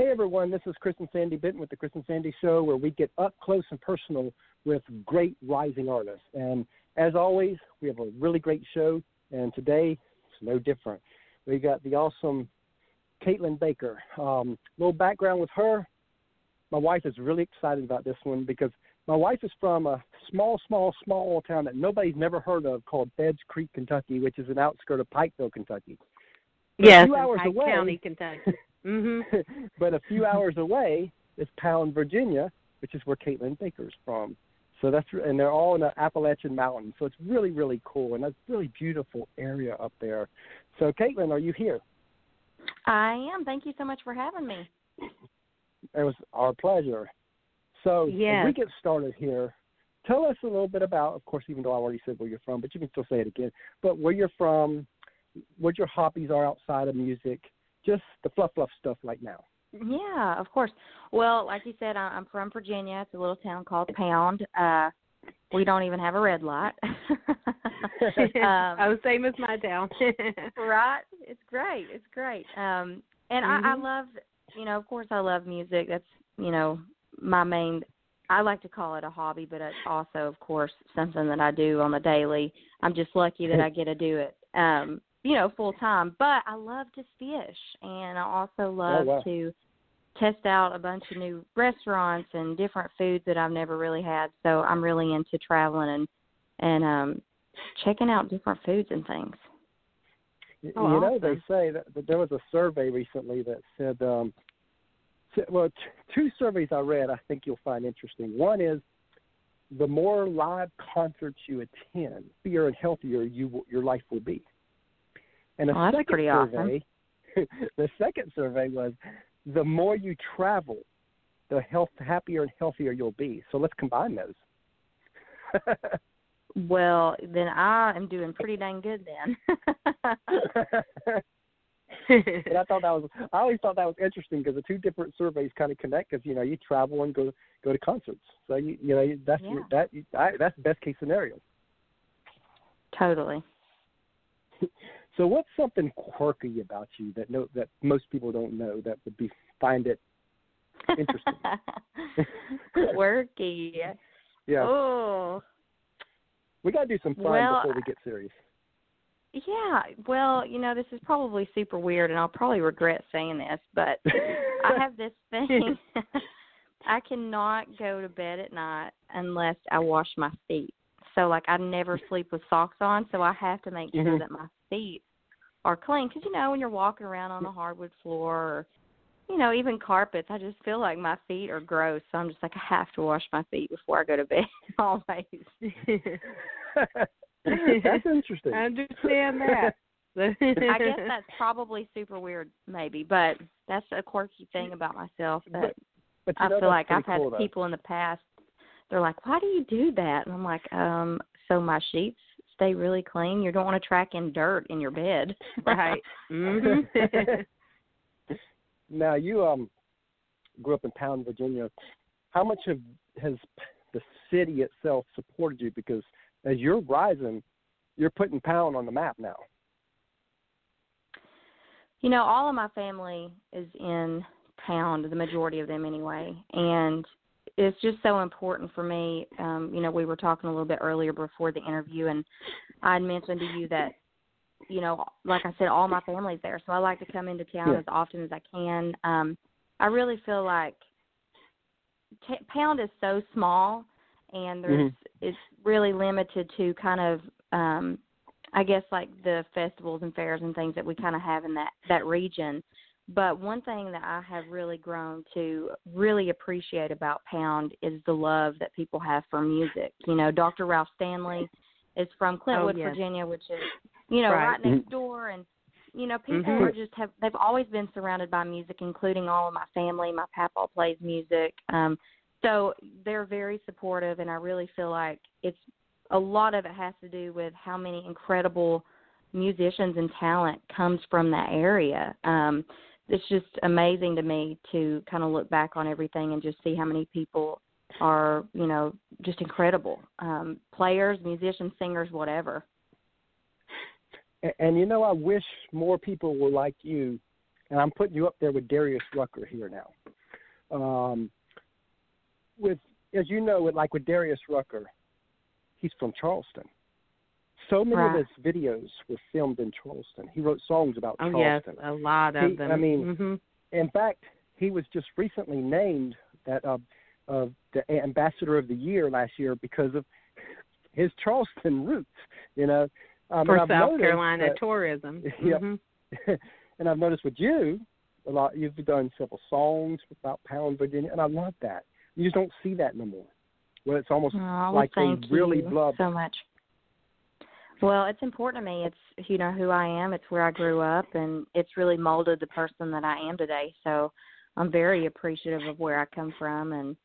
Hey everyone, this is Chris and Sandy Benton with the Chris and Sandy Show, where we get up close and personal with great rising artists. And as always, we have a really great show, and today it's no different. We got the awesome Kaitlyn Baker. Um, little background with her. My wife is really excited about this one because my wife is from a small, small, small town that nobody's never heard of called Beds Creek, Kentucky, which is an outskirt of Pikeville, Kentucky. Yes, two hours Pike away, County, Kentucky. hmm but a few hours away is Pound, Virginia, which is where Kaitlyn Baker's from. So that's and they're all in the Appalachian Mountains. So it's really really cool and that's a really beautiful area up there. So Kaitlyn, are you here? I am. Thank you so much for having me. It was our pleasure. So as Yes. we get started here, tell us a little bit about. Of course, even though I already said where you're from, but you can still say it again. But where you're from, what your hobbies are outside of music, just the fluff fluff stuff right now. Yeah, of course. Well, like you said, I- I'm from Virginia. It's a little town called Pound. Uh we don't even have a red light. um, oh, same as my town. right? It's great. It's great. Um and I, I Mhm. love you know, of course I love music. That's, you know, my main I like to call it a hobby, but it's also of course something that I do on the daily. I'm just lucky that I get to do it um, you know, full time. But I love to fish and I also love wow. to test out a bunch of new restaurants and different foods that I've never really had. So I'm really into traveling and and um checking out different foods and things. Oh, you know, they say that, that there was a survey recently that said, um, well, t- two surveys I read I think you'll find interesting. One is the more live concerts you attend, happier and healthier you your life will be. And a Oh, second pretty awesome. survey, the second survey was the more you travel, the health happier and healthier you'll be. So let's combine those. Well, then I am doing pretty dang good then. but I thought that was I always thought that was interesting because the two different surveys kind of connect because you know you travel and go go to concerts so you you know that's Yeah. that I, that's best case scenario. totally. So what's something quirky about you that no that most people don't know that would be find it interesting? Quirky. yeah, Oh. we got to do some fun well, before we get serious. Yeah, well, you know, this is probably super weird and I'll probably regret saying this, but I have this thing. I cannot go to bed at night unless I wash my feet. So like I never sleep with socks on, so I have to make sure Mhm. that my feet are clean cuz you know when you're walking around on a hardwood floor or you know, even carpets, I just feel like my feet are gross. So I'm just like I have to wash my feet before I go to bed always. that's interesting. I understand that. I guess that's probably super weird, maybe, but that's a quirky thing about myself that but you I know, feel like I've pretty had though. people in the past. They're like, "Why do you do that?" And I'm like, "Um, so my sheets stay really clean. You don't want to track in dirt in your bed, right. Mhm. now you um grew up in Pound, Virginia. How much have has the city itself supported you? Because as you're rising, you're putting Pound on the map now. You know, all of my family is in town, the majority of them anyway, and it's just so important for me. Um, you know, we were talking a little bit earlier before the interview, and I had mentioned to you that, you know, like I said, all my family's there, so I like to come into town Yeah. as often as I can. Um, I really feel like t- Pound is so small, and there's it's really limited to kind of um I guess like the festivals and fairs and things that we kind of have in that that region. But one thing that I have really grown to really appreciate about Pound is the love that people have for music. You know, Dr. Ralph Stanley is from Clintwood, yes. Virginia, which is you know Right. right, next door, and you know people Mhm. are just have they've always been surrounded by music, including all of my family. My papa plays music, um, so they're very supportive, and I really feel like it's a lot of it has to do with how many incredible musicians and talent comes from that area. Um, it's just amazing to me to kind of look back on everything and just see how many people are, you know, just incredible. Um, players, musicians, singers, whatever. And, and you know, I wish more people were like you and I'm putting you up there with Darius Rucker here now. Um, with as you know, with, like with Darius Rucker, he's from Charleston. So many Right. of his videos were filmed in Charleston. He wrote songs about Oh yes, a lot of He- them. I mean, hmm In fact, he was just recently named that uh, of the ambassador of the year last year because of his Charleston roots. You know, um, for South Carolina that- tourism. Yep. Mhm. and I've noticed with you a lot. You've done several songs about Pound, Virginia, and I love that. You just don't see that no more. Well, it's almost Oh, like they really you love. so much. Well, it's important to me. It's you know who I am. It's where I grew up, and it's really molded the person that I am today. So I'm very appreciative of where I come from, and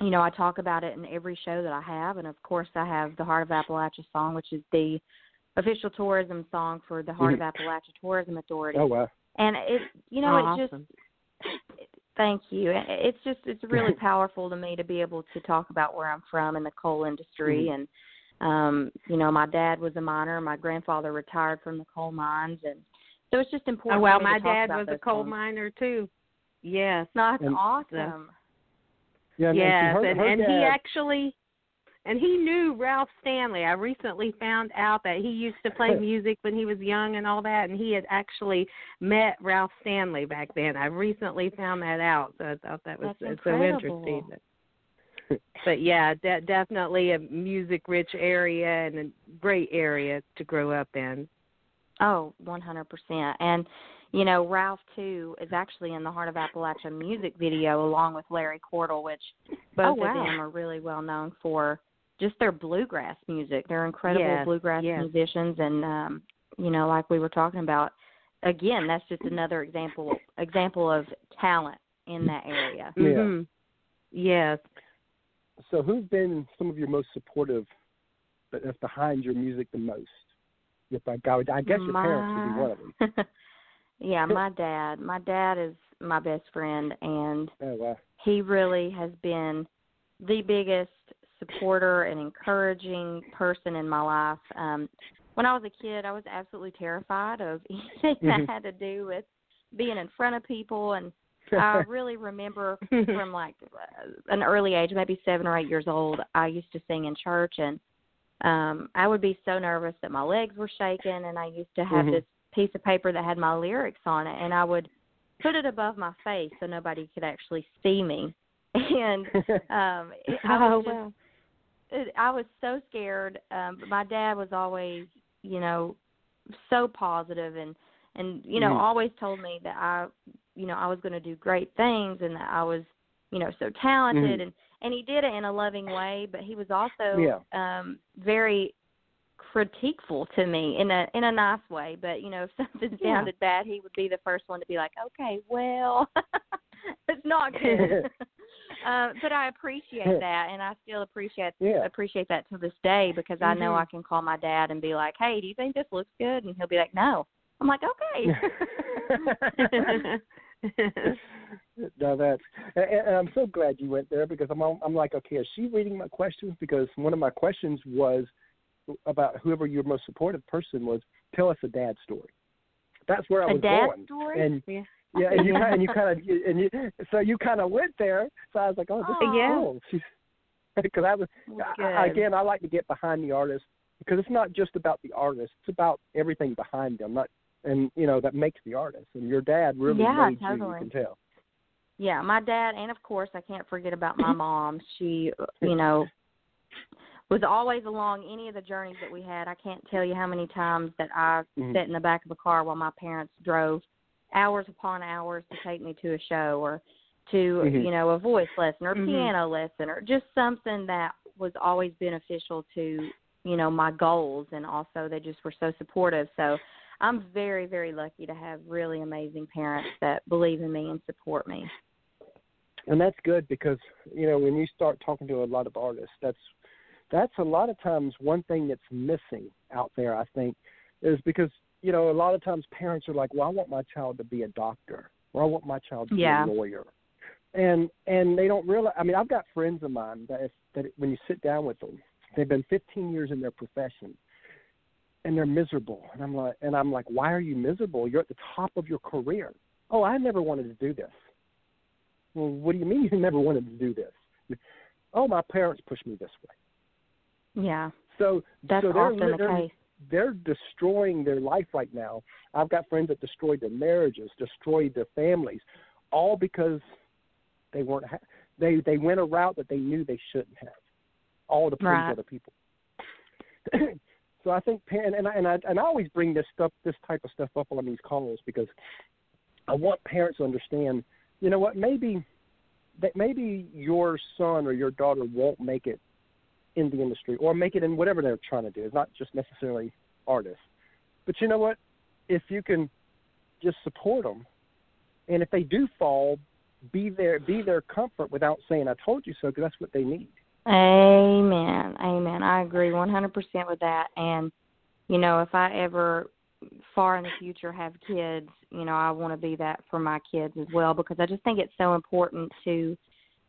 you know I talk about it in every show that I have. And of course, I have the Heart of Appalachia song, which is the official tourism song for the Heart of Appalachia Tourism Authority. Oh wow. And it, you know, Oh, it just. Thank you. It's just it's really powerful to me to be able to talk about where I'm from in the coal industry Mhm. and um you know my dad was a miner, my grandfather retired from the coal mines and so it's just Oh important well, for my to dad was a coal things. miner too. Yes. No, it's And- awesome. Yeah, yes, and, her, and, her and he actually and he knew Ralph Stanley. I recently found out that he used to play music when he was young and all that, and he had actually met Ralph Stanley back then. I recently found that out, so I thought that was That's uh, so interesting. But yeah, de- definitely a music-rich area and a great area to grow up in. Oh, one hundred percent. And you know, Ralph too is actually in the Heart of Appalachia music video along with Larry Cordle, which both Oh, of them are really well known for just their bluegrass music. They're incredible Yes, bluegrass yes. musicians and um, you know, like we were talking about, again, that's just another example example of talent in that area. Yeah. Mhm. Yes. So, who's been some of your most supportive, but that's behind your music the most? If I, I, guess your parents would be one of them. yeah, my dad. My dad is my best friend and Oh wow. he really has been the biggest supporter and encouraging person in my life. Um when I was a kid, I was absolutely terrified of anything Mhm. that had to do with being in front of people and I really remember from like uh, an early age, maybe 7 or 8 years old, I used to sing in church and um I would be so nervous that my legs were shaking and I used to have Mhm. this piece of paper that had my lyrics on it and I would put it above my face so nobody could actually see me. And um it, I was oh just wow. it, I was so scared. Um, but my dad was always, you know, so positive and and you know Mhm. always told me that I, you know, I was going to do great things and that I was, you know, so talented Mhm. and and he did it in a loving way. But he was also Yeah. um very critiqueful to me in a in a nice way. But you know, if something Yeah. sounded bad, he would be the first one to be like, "Okay, well, it's not good." uh, but I appreciate that, and I still appreciate Yeah. appreciate that to this day because I know Mhm. I can call my dad and be like, "Hey, do you think this looks good?" And he'll be like, "No." I'm like, "Okay." no, that's and, and I'm so glad you went there because I'm I'm like, okay, is she reading my questions? Because one of my questions was about whoever your most supportive person was. Tell us a dad story. That's where I a was dad going. story. And yeah. yeah, and you kind and you kind of and you so you kind of went there. So I was like, oh, this is oh, Yeah. cool. Because I was I, again, I like to get behind the artist because it's not just about the artist; it's about everything behind them. Not and you know that makes the artist. And your dad really Yeah, made you. totally. You can tell. Yeah, my dad, and of course, I can't forget about my mom. She, you know, was always along any of the journeys that we had. I can't tell you how many times that I Mhm. sat in the back of a car while my parents drove hours upon hours to take me to a show or to, Mhm. you know, a voice lesson or Mhm. piano lesson or just something that was always beneficial to, you know, my goals and also they just were so supportive. So I'm very, very lucky to have really amazing parents that believe in me and support me. and that's good because you know when you start talking to a lot of artists that's that's a lot of times one thing that's missing out there i think is because you know a lot of times parents are like well i want my child to be a doctor or i want my child to Yeah. be a lawyer and and they don't realize i mean i've got friends of mine that if that when you sit down with them they've been 15 years in their profession and they're miserable and i'm like and i'm like why are you miserable you're at the top of your career "Oh, I never wanted to do this." Well, what do you mean you never wanted to do this? Oh, my parents pushed me this way. Yeah. So that's so they're, often the they're, case. They're destroying their life right now. I've got friends that destroyed their marriages, destroyed their families, all because they weren't. Ha- they they went a route that they knew they shouldn't have, all to please right. other people. so I think, and and I, and I and I always bring this stuff, this type of stuff up on these calls because I want parents to understand. You know what? Maybe that maybe your son or your daughter won't make it in the industry or make it in whatever they're trying to do. It's not just necessarily artists. But you know what? If you can just support them, and if they do fall, be their be their comfort without saying "I told you so," because that's what they need. Amen. Amen. I agree 100% with that. And you know, if I ever far in the future have kids, you know, I want to be that for my kids as well because I just think it's so important to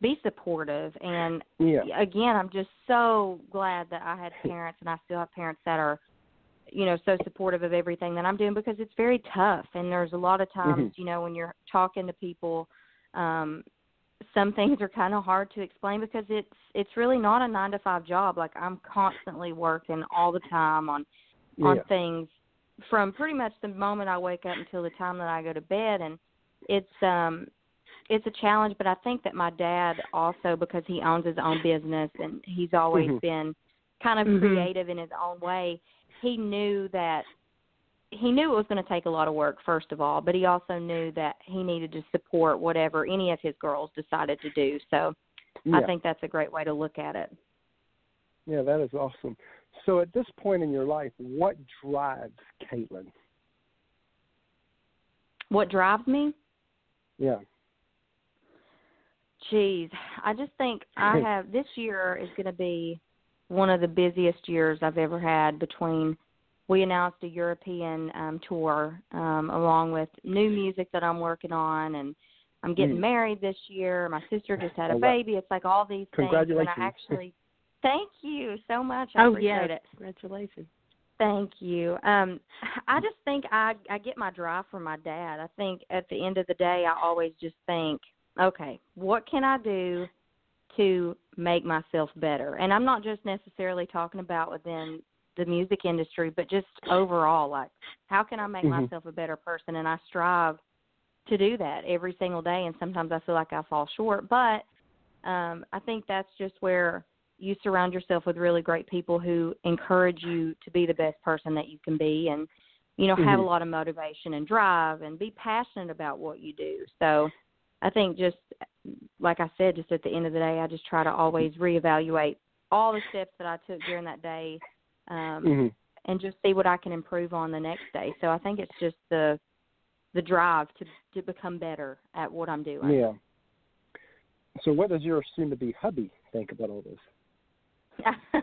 be supportive and yeah. again, I'm just so glad that I had parents and I still have parents that are you know so supportive of everything that I'm doing because it's very tough and there's a lot of times, mm-hmm. you know, when you're talking to people um some things are kind of hard to explain because it's it's really not a 9 to 5 job like I'm constantly working all the time on yeah. on things from pretty much the moment I wake up until the time that I go to bed and it's um it's a challenge but I think that my dad also because he owns his own business and he's always mm-hmm. been kind of mm-hmm. creative in his own way he knew that he knew it was going to take a lot of work first of all but he also knew that he needed to support whatever any of his girls decided to do so yeah. I think that's a great way to look at it yeah that is awesome so at this point in your life, what drives Kaitlyn? What drives me? Yeah. Geez, I just think I have this year is going to be one of the busiest years I've ever had. Between we announced a European um, tour um, along with new music that I'm working on, and I'm getting mm. married this year. My sister just had a oh, baby. It's like all these things, Congratulations. and I actually Thank you so much. I oh appreciate yes, it. congratulations. Thank you. Um, I just think I I get my drive from my dad. I think at the end of the day, I always just think, okay, what can I do to make myself better? And I'm not just necessarily talking about within the music industry, but just overall, like how can I make mm-hmm. myself a better person? And I strive to do that every single day. And sometimes I feel like I fall short, but um, I think that's just where you surround yourself with really great people who encourage you to be the best person that you can be and you know mm-hmm. have a lot of motivation and drive and be passionate about what you do so i think just like i said just at the end of the day i just try to always reevaluate all the steps that i took during that day um mm-hmm. and just see what i can improve on the next day so i think it's just the the drive to to become better at what i'm doing yeah so what does your soon to be hubby think about all this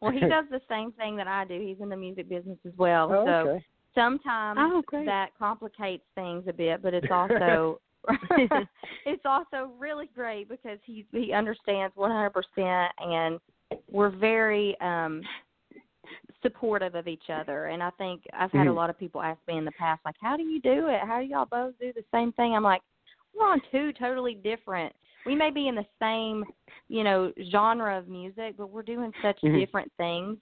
well, he does the same thing that I do. He's in the music business as well. Oh, so okay. sometimes oh, that complicates things a bit, but it's also it's also really great because he he understands 100% and we're very um supportive of each other and I think I've had mm-hmm. a lot of people ask me in the past like how do you do it? How do y'all both do the same thing? I'm like we're on two totally different we may be in the same you know genre of music but we're doing such mm-hmm. different things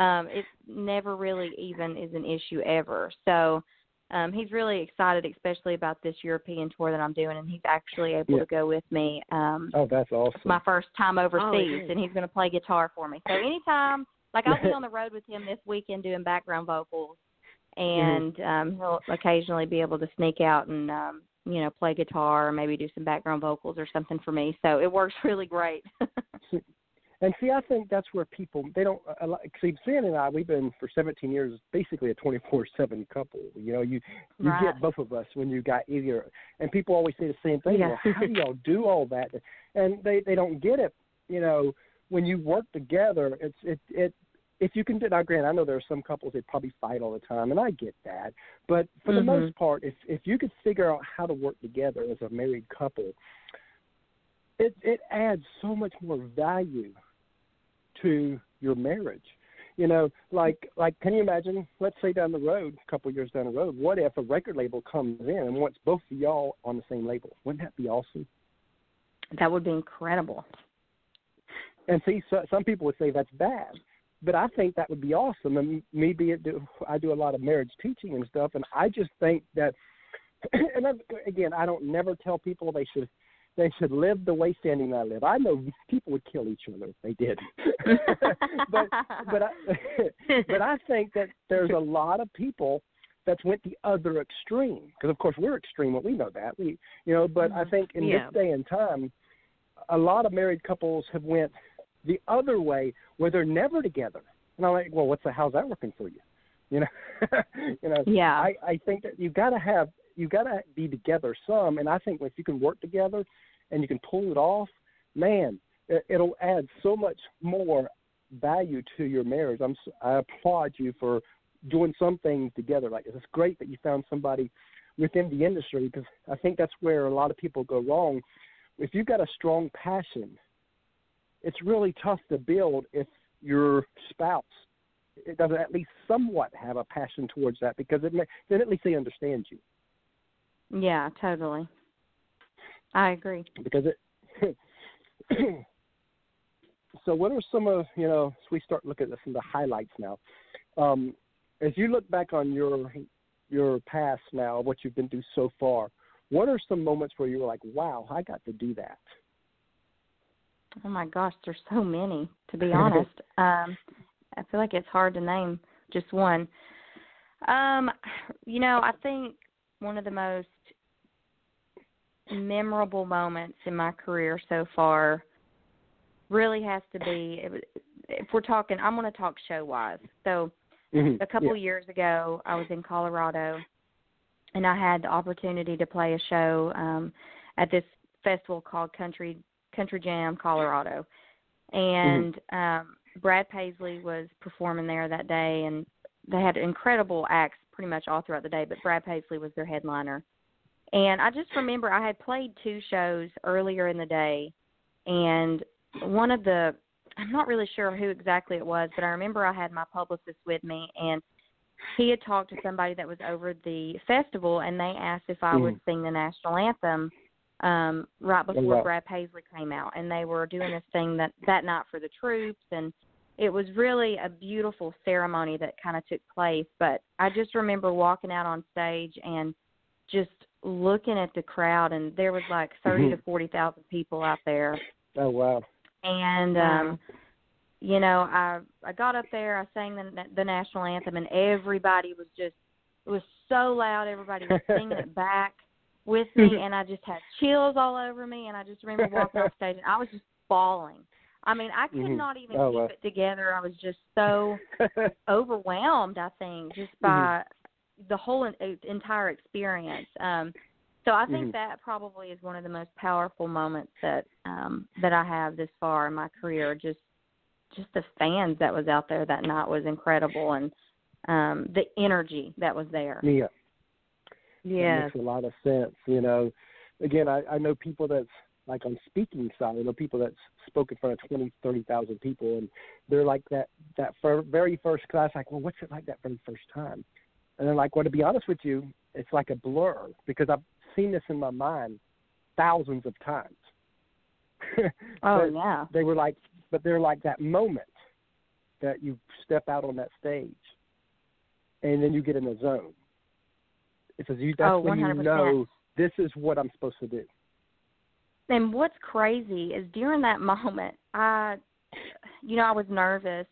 um it never really even is an issue ever so um he's really excited especially about this european tour that i'm doing and he's actually able yeah. to go with me um oh that's awesome my first time overseas oh, and he's going to play guitar for me so anytime like i'll be on the road with him this weekend doing background vocals Mm-hmm. and um he'll occasionally be able to sneak out and um you know, play guitar or maybe do some background vocals or something for me. So it works really great. and see, I think that's where people they don't. See, Sandy and I, we've been for 17 years, basically a 24/7 couple. You know, you you right. get both of us when you got either, and people always say the same thing. Yeah. Well, how do y'all do all that? And they they don't get it. You know, when you work together, it's it it if you can do now grant I know there are some couples that probably fight all the time and I get that. But for mm-hmm. the most part if if you could figure out how to work together as a married couple, it it adds so much more value to your marriage. you know, like like can you imagine? Let's say down the road, a couple of years down the road, what if a record label comes in and wants both of y'all on the same label? Wouldn't that be awesome? That would be incredible. And see, so, some people would say that's bad, but I think that would be awesome. And me being, I do a lot of marriage teaching and stuff, and I just think that. And I, again, I don't never tell people they should they should live the way Sandy and I live. I know people would kill each other if they did, but but I, but I think that there's a lot of people that's went the other extreme because of course we're extreme, we know that we you know. But I mm-hmm. think in yeah. this day and time, a lot of married couples have went the other way where they're never together. And I'm like, well, what's the how's that working for you? You know, you know. Yeah. I I think that you got to have you got to be together some, and I think if you can work together and you can pull it off, man, it, it'll add so much more value to your marriage. I'm I applaud you for doing some things together like. It's great that you found somebody within the industry because I think that's where a lot of people go wrong. If you've got a strong passion, it's really tough to build if your spouse it doesn't at least somewhat have a passion towards that because it may, then at least they understand you. Yeah, totally. I agree. Because it. so, what are some of you know? As we start looking at some of the highlights now, um, as you look back on your your past now, what you've been through so far, what are some moments where you were like, "Wow, I got to do that"? Oh my gosh, there's so many. To be honest, um, I feel like it's hard to name just one. Um, you know, I think one of the most memorable moments in my career so far really has to be if we're talking I'm going to talk show wise. So mm-hmm. a couple yeah. years ago I was in Colorado and I had the opportunity to play a show um at this festival called Country Country Jam Colorado. And mm-hmm. um Brad Paisley was performing there that day and they had incredible acts pretty much all throughout the day, but Brad Paisley was their headliner. And I just remember I had played two shows earlier in the day, and one of the I'm not really sure who exactly it was, but I remember I had my publicist with me, and he had talked to somebody that was over the festival, and they asked if I mm. would sing the national anthem um right before Brad Paisley came out, and they were doing this thing that that night for the troops, and it was really a beautiful ceremony that kind of took place. But I just remember walking out on stage and just looking at the crowd, and there was like 30 mm-hmm. to forty thousand people out there. Oh wow! And um, you know, I I got up there, I sang the the national anthem, and everybody was just it was so loud. Everybody was singing it back with me, and I just had chills all over me. And I just remember walking off stage, and I was just bawling. I mean, I could mm-hmm. not even oh, keep it together. I was just so overwhelmed. I think just by mm-hmm the whole entire experience. Um, so I think mm-hmm. that probably is one of the most powerful moments that um, that I have this far in my career. Just just the fans that was out there that night was incredible, and um, the energy that was there. Yeah, yeah, makes a lot of sense. You know, again, I, I know people that's like on speaking side, I know people that's spoke in front of twenty, thirty thousand people, and they're like that that fir- very first class. Like, well, what's it like that very first time? And then, like, well, to be honest with you, it's like a blur because I've seen this in my mind thousands of times. oh yeah. They were like, but they're like that moment that you step out on that stage, and then you get in the zone. It's as you that's oh, when you know this is what I'm supposed to do. And what's crazy is during that moment, I, you know, I was nervous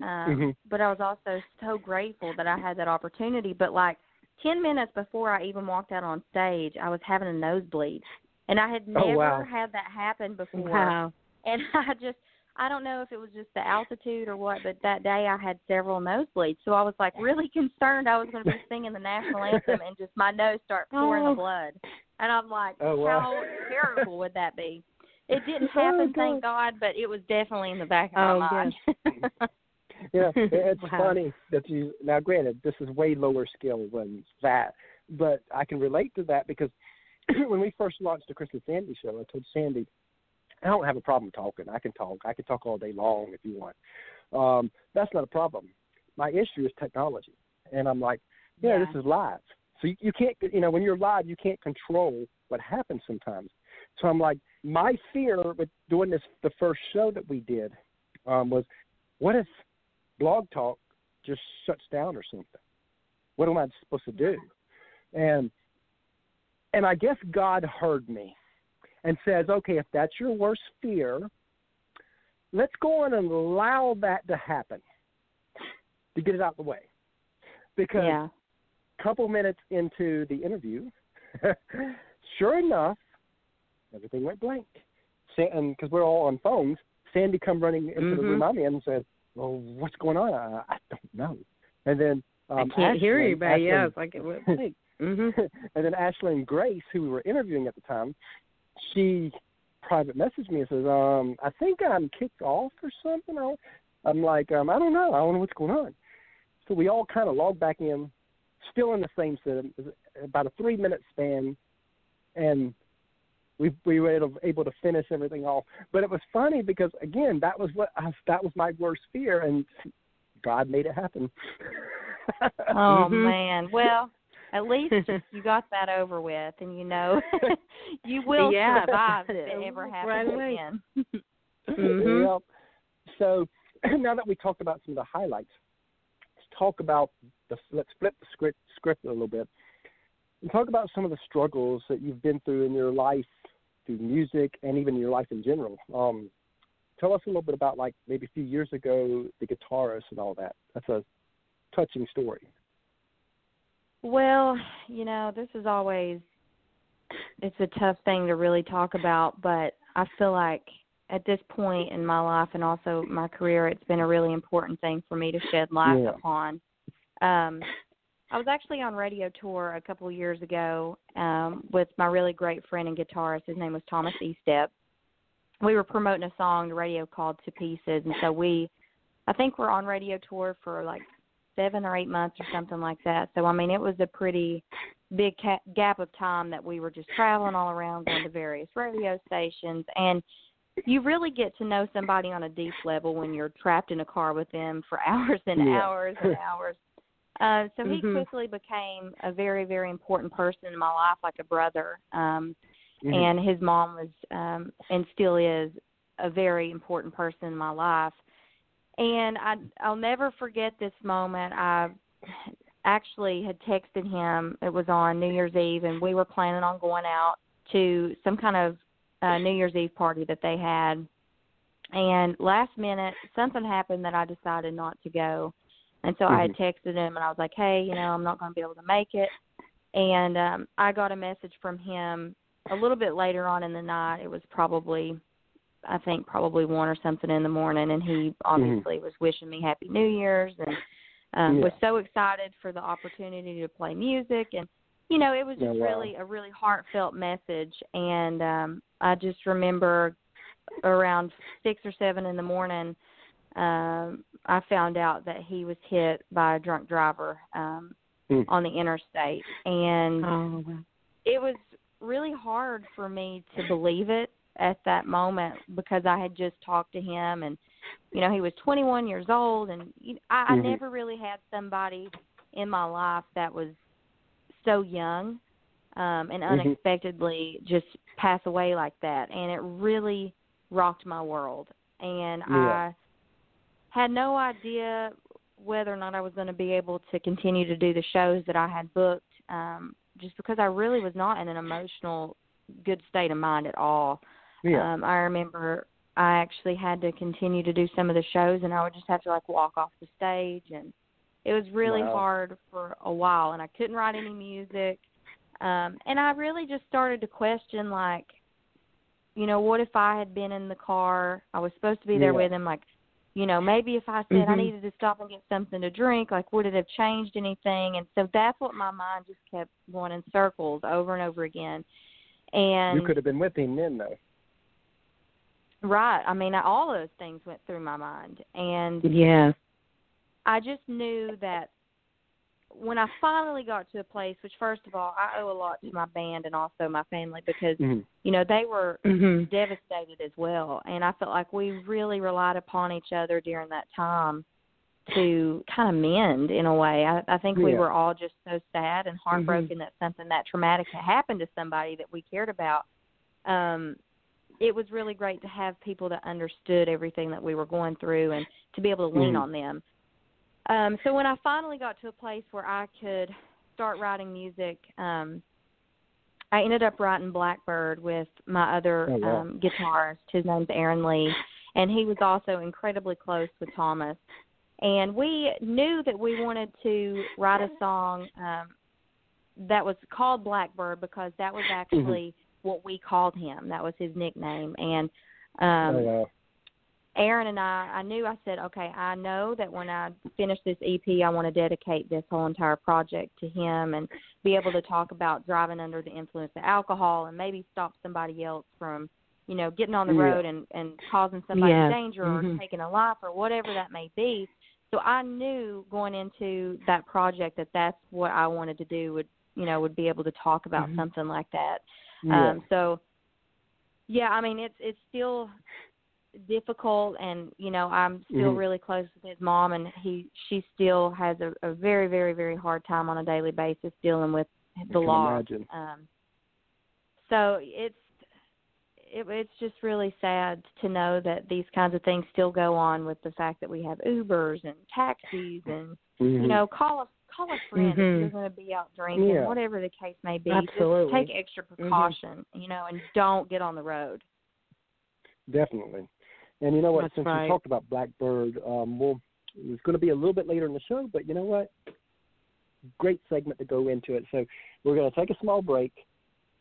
um, mm-hmm. But I was also so grateful that I had that opportunity. But like ten minutes before I even walked out on stage, I was having a nosebleed, and I had oh, never wow. had that happen before. Wow. And I just I don't know if it was just the altitude or what, but that day I had several nosebleeds. So I was like really concerned I was going to be singing the national anthem and just my nose start pouring oh. the blood. And I'm like, oh, wow. how terrible would that be? It didn't Oh, happen, God. thank God, but it was definitely in the back of Oh, my mind. yeah, it's Wow. funny that you. Now, granted, this is way lower skill than that, but I can relate to that because when we first launched the Chris and Sandy show, I told Sandy, I don't have a problem talking. I can talk. I can talk all day long if you want. Um, that's not a problem. My issue is technology, and I'm like, yeah, Yeah. this is live. So you, you can't, you know, when you're live, you can't control what happens sometimes. So I'm like, my fear with doing this, the first show that we did, um, was, what if Blog Talk just shuts down or something? What am I supposed to do? And and I guess God heard me and says, okay, if that's your worst fear, let's go on and allow that to happen to get it out of the way. Because Yeah. a couple minutes into the interview, sure enough, everything went blank. And because we're all on phones, Sandy come running into the Mhm. room I'm in and said, "Well, what's going on? I, I don't know." And then um, I can't hear Ashley- you, but yeah, it's like it went blank. Mhm. and then Ashley and Grace, who we were interviewing at the time, she private messaged me and says, um, I think I'm kicked off or something. I- I'm like, um, I don't know. I don't know what's going on. So we all kind of logged back in, still in the same system, about a three minute span, and we we were able, able to finish everything off. But it was funny because again, that was what I, that was my worst fear, and God made it happen. Oh Mhm. man. Well, at least you got that over with, and you know you will Yeah. survive if it ever Right happens away. again. Mhm. Yep. So now that we talked about some of the highlights, let's talk about the let's flip the script script a little bit and talk about some of the struggles that you've been through in your life through music and even your life in general. Um, tell us a little bit about like maybe a few years ago the guitarist and all that. That's a touching story. Well, you know, this is always it's a tough thing to really talk about, but I feel like at this point in my life and also my career, it's been a really important thing for me to shed light Yeah. upon. Um I was actually on radio tour a couple of years ago um with my really great friend and guitarist. His name was Thomas Estep. We were promoting a song to radio called To Pieces and so we I think we're on radio tour for like seven or eight months or something like that. So I mean, it was a pretty big ca- gap of time that we were just traveling all around, going to various radio stations, and you really get to know somebody on a deep level when you're trapped in a car with them for hours and Yeah. hours and hours. Uh, so he Mhm. quickly became a very, very important person in my life, like a brother. Um, Mhm. and his mom was um and still is a very important person in my life and i i'll never forget this moment. I actually had texted him. It was on new year's eve and we were planning on going out to some kind of uh new year's eve party that they had. And last minute something happened that i decided not to go. And so i had texted him and i was like hey you know i'm not going to be able to make it. And um i got a message from him a little bit later on in the night. It was probably i think probably one or something in the morning and he obviously was wishing me happy new year's and um was so excited for the opportunity to play music and you know it was Yeah, just wow. really a really heartfelt message and um i just remember around six or seven in the morning um i found out that he was hit by a drunk driver um Hmm. on the interstate and Oh, wow. it was really hard for me to believe it at that moment because I had just talked to him and you know he was 21 years old and you I, I Mhm. never really had somebody in my life that was so young um and Mhm. unexpectedly just pass away like that and it really rocked my world and Yeah. I had no idea whether or not I was going to be able to continue to do the shows that I had booked um just because I really was not in an emotional good state of mind at all. Yeah. Um I remember I actually had to continue to do some of the shows and I would just have to like walk off the stage and it was really Wow. hard for a while and I couldn't write any music. Um and I really just started to question like you know, what if I had been in the car? I was supposed to be there Yeah. with him like you know, maybe if I said I Mhm. needed to stop and get something to drink, like would it have changed anything? And so that's what my mind just kept going in circles over and over again. And you could have been with him then, though. Right, I mean, all those things went through my mind, and Yeah. I just knew that when I finally got to a place, which first of all, I owe a lot to my band and also my family because mm-hmm. you know they were mm-hmm. devastated as well, and I felt like we really relied upon each other during that time to kind of mend in a way. I, I think we were all just so sad Mm-hmm. and heartbroken that something that traumatic had happened to somebody that we cared about. Um, it was really great to have people that understood everything that we were going through and to be able to lean Mhm. on them. Um, so when I finally got to a place where I could start writing music, um, I ended up writing Blackbird with my other Oh, wow. um, guitarist. His name's Aaron Lee, and he was also incredibly close with Thomas. And we knew that we wanted to write a song um, that was called Blackbird because that was actually what we called him. That was his nickname. And um, oh, wow. Aaron and I, I knew I said, okay, I know that when I finish this EP, I want to dedicate this whole entire project to him and be able to talk about driving under the influence of alcohol and maybe stop somebody else from, you know, getting on the Yeah. road and and causing somebody Yeah. danger or Mhm. taking a life or whatever that may be. So I knew going into that project that that's what I wanted to do would, you know, would be able to talk about Mhm. something like that. Yeah. Um, so, yeah, I mean, it's it's still difficult, and you know, I'm still Mhm. really close with his mom, and he she still has a, a very very very hard time on a daily basis dealing with the loss. Um, so it's it, it's just really sad to know that these kinds of things still go on with the fact that we have Ubers and taxis and you Mhm. know call a call a friend if Mhm. you're going to be out drinking, Yeah. whatever the case may be. Absolutely. Just take extra precaution, you know, and don't get on the road. Definitely. And you know what? That's Since right. we talked about Blackbird, um, we'll, it's going to be a little bit later in the show, but you know what? Great segment to go into it. So we're going to take a small break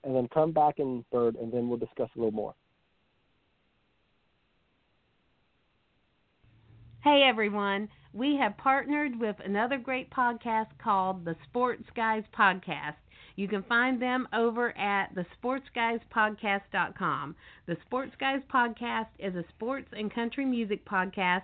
and then come back in Bird, and then we'll discuss a little more. Hey everyone, we have partnered with another great podcast called the Sports Guys Podcast. You can find them over at thesportsguyspodcast.com. The Sports Guys Podcast is a sports and country music podcast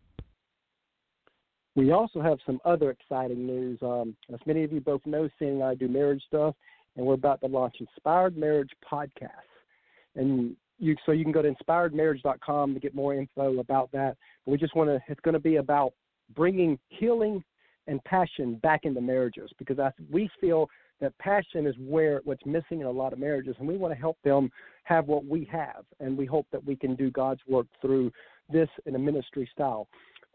We also have some other exciting news. Um, as many of you both know, Sandy and I do marriage stuff, and we're about to launch Inspired Marriage Podcast. And you, so you can go to inspiredmarriage.com to get more info about that. But we just want to. It's going to be about bringing healing and passion back into marriages because I, we feel that passion is where what's missing in a lot of marriages, and we want to help them have what we have. And we hope that we can do God's work through this in a ministry style.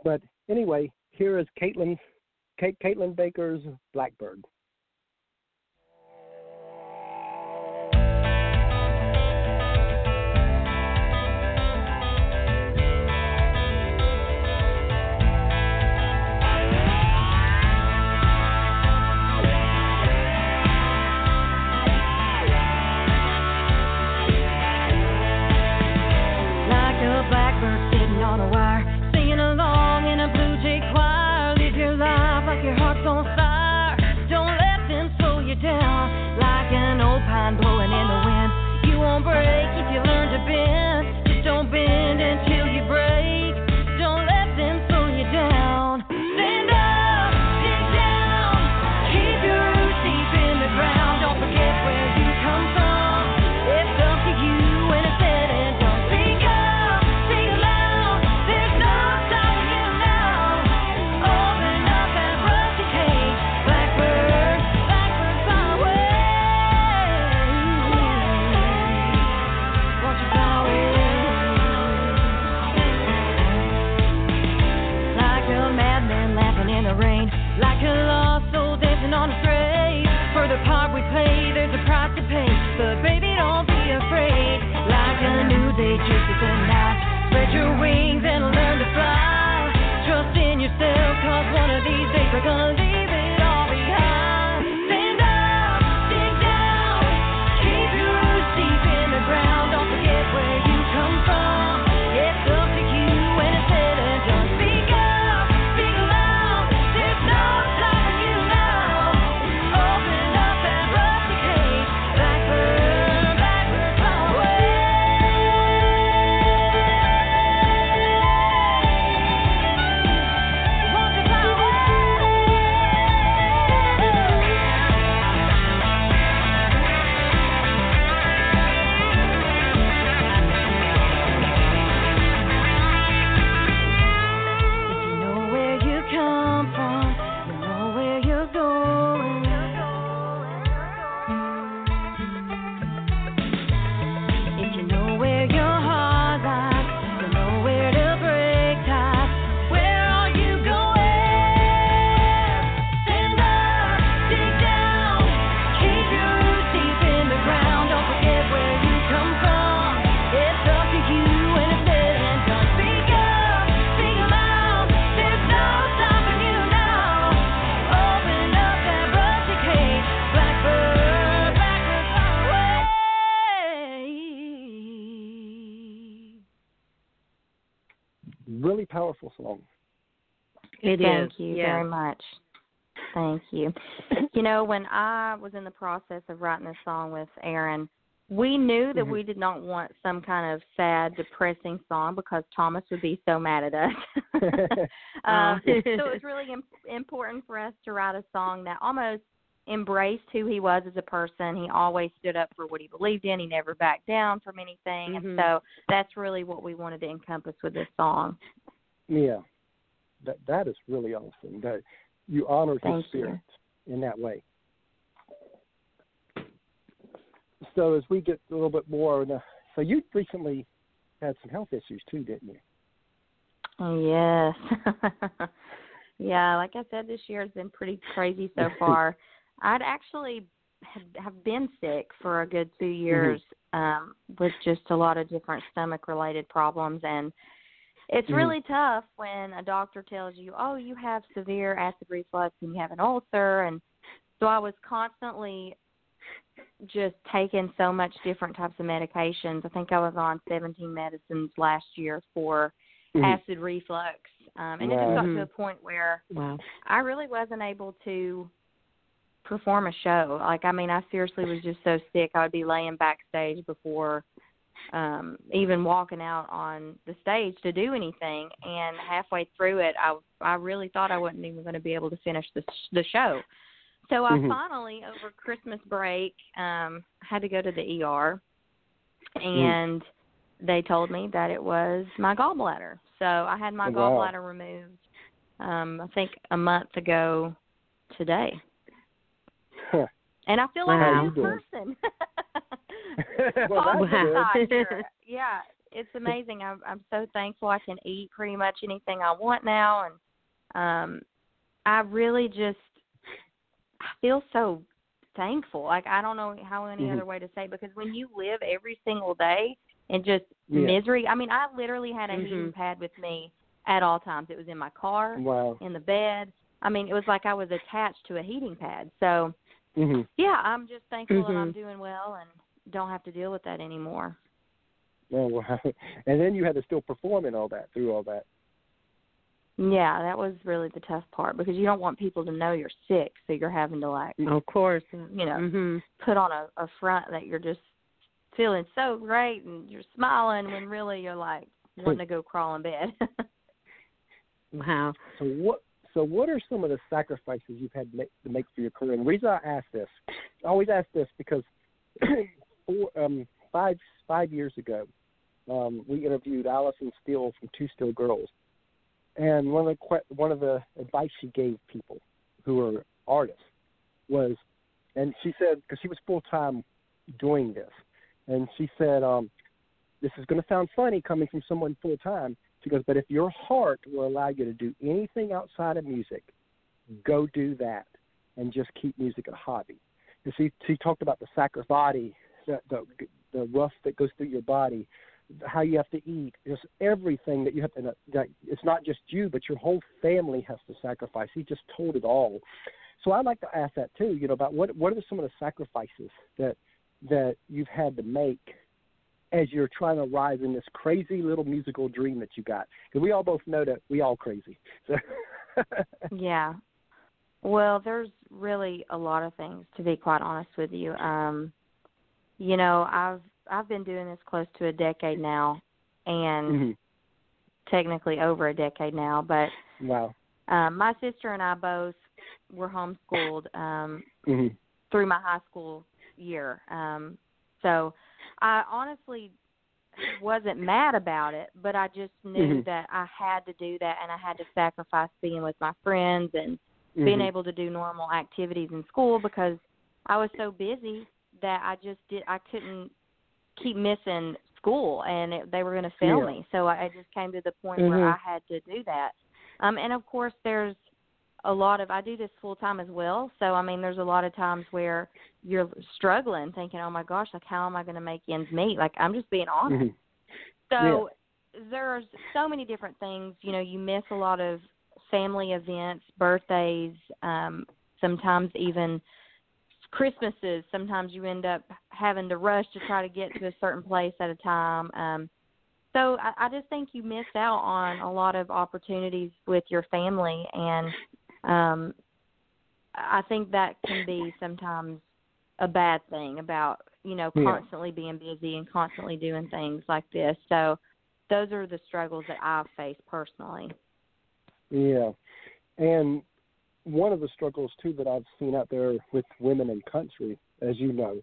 But anyway, here is Kaitlyn, Kaitlyn Baker's Blackbird. 这个。Really powerful song. It Thank is. you yeah. very much. Thank you. You know, when I was in the process of writing this song with Aaron, we knew that Mhm. we did not want some kind of sad, depressing song because Thomas would be so mad at us. um, so it was really Im- important for us to write a song that almost embraced who he was as a person. He always stood up for what he believed in. He never backed down from anything, Mhm. and so that's really what we wanted to encompass with this song. Yeah, that that is really awesome. That you honored his Thank you. spirit in that way. So as we get a little bit more, in the, so you recently had some health issues too, didn't you? Yes. yeah, like I said, this year has been pretty crazy so far. I'd actually have, have been sick for a good two years um, with just a lot of different stomach related problems and it's Mhm. really tough when a doctor tells you, "Oh, you have severe acid reflux and you have an ulcer." And so I was constantly just taking so much different types of medications. I think I was on 17 medicines last year for Mhm. acid reflux. Um, and it just got to a point where Wow. I really wasn't able to perform a show. Like I mean, I seriously was just so sick I would be laying backstage before um even walking out on the stage to do anything and halfway through it I I really thought I wasn't even going to be able to finish the the show. So I Mhm. finally over Christmas break um had to go to the ER and they told me that it was my gallbladder. So I had my Oh, wow. gallbladder removed um I think a month ago today. Huh. And I feel like Wow. a new person. Well, that's Positive good. side, sure. Yeah, it's amazing. I'm I'm so thankful I can eat pretty much anything I want now and um I really just I feel so thankful. Like I don't know how any Mhm. other way to say it, because when you live every single day in just Yeah. misery. I mean, I literally had a Mhm. heating pad with me at all times. It was in my car, Wow. in the bed. I mean, it was like I was attached to a heating pad. So, hmm yeah, I'm just thankful that I'm Mhm. doing well and don't have to deal with that anymore. Oh, wow. And then you had to still perform in all that through all that. Yeah, that was really the tough part because you don't want people to know you're sick, so you're having to like, Of course. you know, Mhm. put on a, a front that you're just feeling so great and you're smiling when really you're like wanting to go crawl in bed. Wow. So what? So what are some of the sacrifices you've had to make, to make for your career? And the reason I ask this, I always ask this because four, um, five five years ago, um, we interviewed Allison Steele from Two Steel Girls, and one of the one of the advice she gave people who are artists was, and she said because she was full time doing this, and she said, um, "This is going to sound funny coming from someone full time." Goes, but if your heart will allow you to do anything outside of music, go do that, and just keep music a hobby. And she she talked about the sacrifice, the the the rough that goes through your body, how you have to eat, just everything that you have to. That it's not just you, but your whole family has to sacrifice. He just told it all. So I'd like to ask that too. You know about what what are some of the sacrifices that that you've had to make as you're trying to rise in this crazy little musical dream that you got. Because we all both know that we all crazy. So Yeah. Well, there's really a lot of things to be quite honest with you. Um you know, I've I've been doing this close to a decade now and Mhm. technically over a decade now, but Wow. um my sister and I both were homeschooled um hmm through my high school year. Um so I honestly wasn't mad about it, but I just knew Mhm. that I had to do that and I had to sacrifice being with my friends and being able to do normal activities in school because I was so busy that I just did I couldn't keep missing school and it, they were going to fail Yeah. me. So I, I just came to the point Mhm. where I had to do that. Um and of course there's a lot of I do this full time as well. So I mean there's a lot of times where you're struggling thinking, "Oh my gosh, like how am I going to make ends meet?" Like I'm just being honest. Mhm. So there's so many different things. You know, you miss a lot of family events, birthdays, um, sometimes even Christmases. Sometimes you end up having to rush to try to get to a certain place at a time. Um, so I, I just think you miss out on a lot of opportunities with your family, and um, I think that can be sometimes a bad thing about you know Yeah. constantly being busy and constantly doing things like this. So those are the struggles that I've faced personally. Yeah, and one of the struggles too that I've seen out there with women in country, as you know,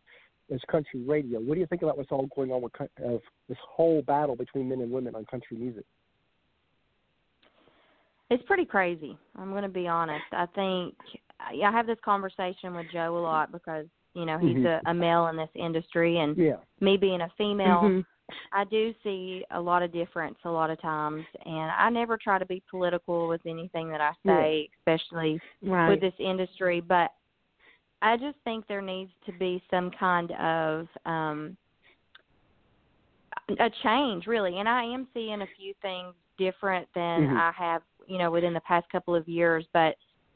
is country radio. What do you think about what's all going on with of this whole battle between men and women on country music? It's pretty crazy. I'm going to be honest. I think I have this conversation with Joe a lot because you know he's Mhm. a, a male in this industry, and Yeah, me being a female, Mhm. I do see a lot of difference a lot of times, and I never try to be political with anything that I say, especially Right. with this industry. But I just think there needs to be some kind of um a change, really. And I am seeing a few things different than Mhm. I have, you know, within the past couple of years. But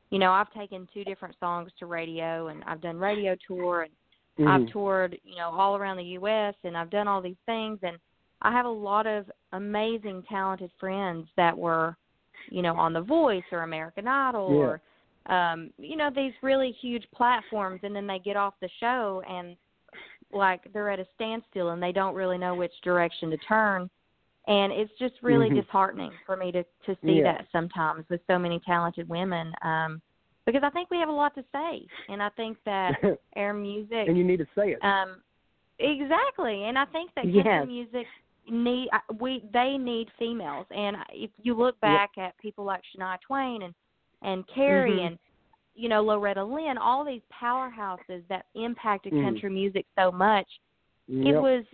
you know, I've taken two different songs to radio, and I've done radio tour and I've Mhm. toured, you know, all around the U.S. and I've done all these things, and I have a lot of amazing, talented friends that were, you know, on The Voice or American Idol Yeah. or, um, you know, these really huge platforms, and then they get off the show and like they're at a standstill and they don't really know which direction to turn. And it's just really Mhm. disheartening for me to to see Yeah. that sometimes with so many talented women. Um, because I think we have a lot to say, and I think that air music and you need to say it. um, exactly, and I think that country Yes. music need we they need females, and if you look back at people like Shania Twain and and Carrie Mhm. and you know Loretta Lynn, all these powerhouses that impacted Mhm. country music so much, it was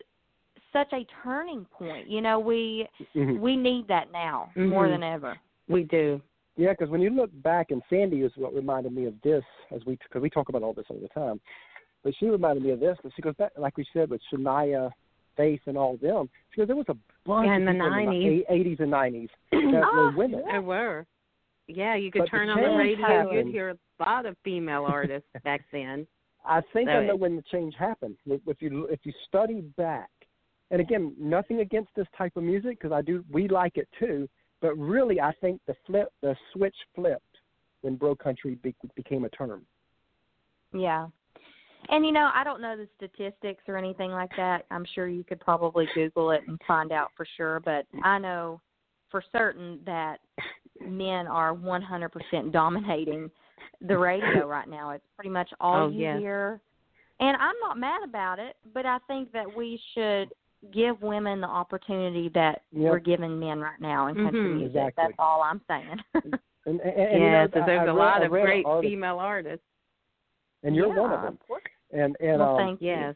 such a turning point. You know, we Mhm. we need that now more Mhm. than ever. We do. Yeah, because when you look back, and Sandy is what reminded me of this, as we because we talk about all this all the time. But she reminded me of this, but she goes back, like we said, with Shania, Faith, and all them. She goes, there was a bunch Yeah, in of the people 90s. eighties and nineties that Oh, were women. There were. Yeah, you could But the turn on the radio, happened. you'd hear a lot of female artists back then. I think I know it- when the change happened. If if you if you study back, and again, nothing against this type of music because I do we like it too. But really, I think the flip the switch flipped when bro country be, became a term. Yeah. And you know, I don't know the statistics or anything like that. I'm sure you could probably Google it and find out for sure, but I know for certain that men are 100% dominating the radio right now. It's pretty much all Oh, you yes. hear. And I'm not mad about it, but I think that we should give women the opportunity that Yep. we're giving men right now in country Mhm. music. Exactly. That's all I'm saying. And, and, and you know, yes, I- there's I a lot I of read an great article- female artists. and you're yeah, one of them. Of course. And and well, um, thank you. Yes.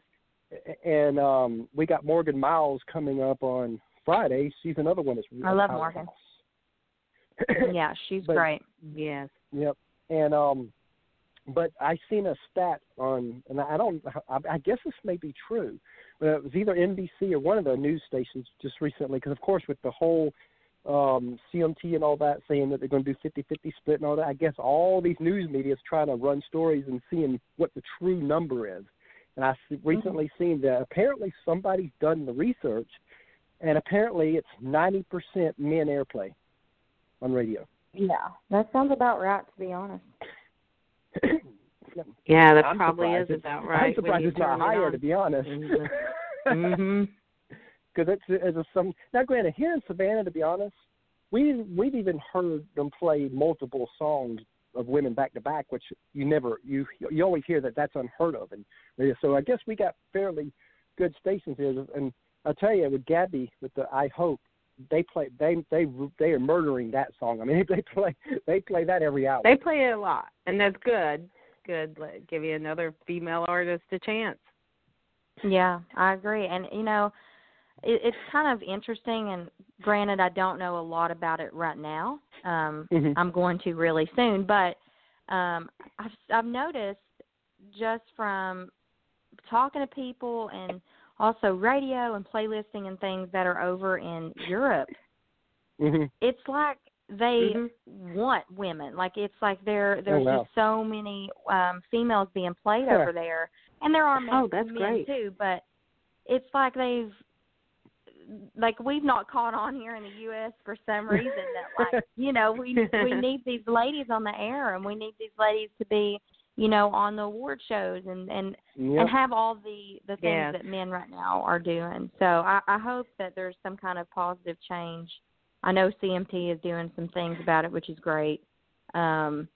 and um, we got Morgan Miles coming up on Friday. She's another one that's I love Morgan. Yeah, she's But- great. Yes. Yep. And um, but I seen a stat on, and I don't, I, I guess this may be true, but it was either NBC or one of the news stations just recently, because of course with the whole um CMT and all that saying that they're going to do 50-50 split and all that, I guess all these news media is trying to run stories and seeing what the true number is. And I s- recently seen that apparently somebody's done the research, and apparently it's ninety percent men airplay on radio. Yeah, that sounds about right, to be honest. Yeah, that I'm probably is it's- about right. I'm surprised it's not it higher, on. to be honest. Mhm. Mhm. Because it's as a some now. Granted, here in Savannah, to be honest, we we've even heard them play multiple songs of women back to back, which you never you you always hear that that's unheard of, and so I guess we got fairly good stations here. And I tell you, with Gabby, with the I Hope, they play they they they are murdering that song. I mean, they play they play that every hour. They play it a lot, and that's good. Good. Let give you another female artist a chance. Yeah, I agree. And you know, it, it's kind of interesting. And granted, I don't know a lot about it right now. Um, Mhm. I'm going to really soon, but um, I've I've noticed just from talking to people and also radio and playlisting and things that are over in Europe. hmm It's like they Mhm. want women. Like it's like there there's wow. just so many um females being played Yeah. over there. And there are men, Oh, that's men great. too, but it's like they've like we've not caught on here in the US for some reason that like you know we we need these ladies on the air and we need these ladies to be you know on the award shows and and Yep. and have all the the things Yes. that men right now are doing. So I, I hope that there's some kind of positive change. I know CMT is doing some things about it, which is great. Um,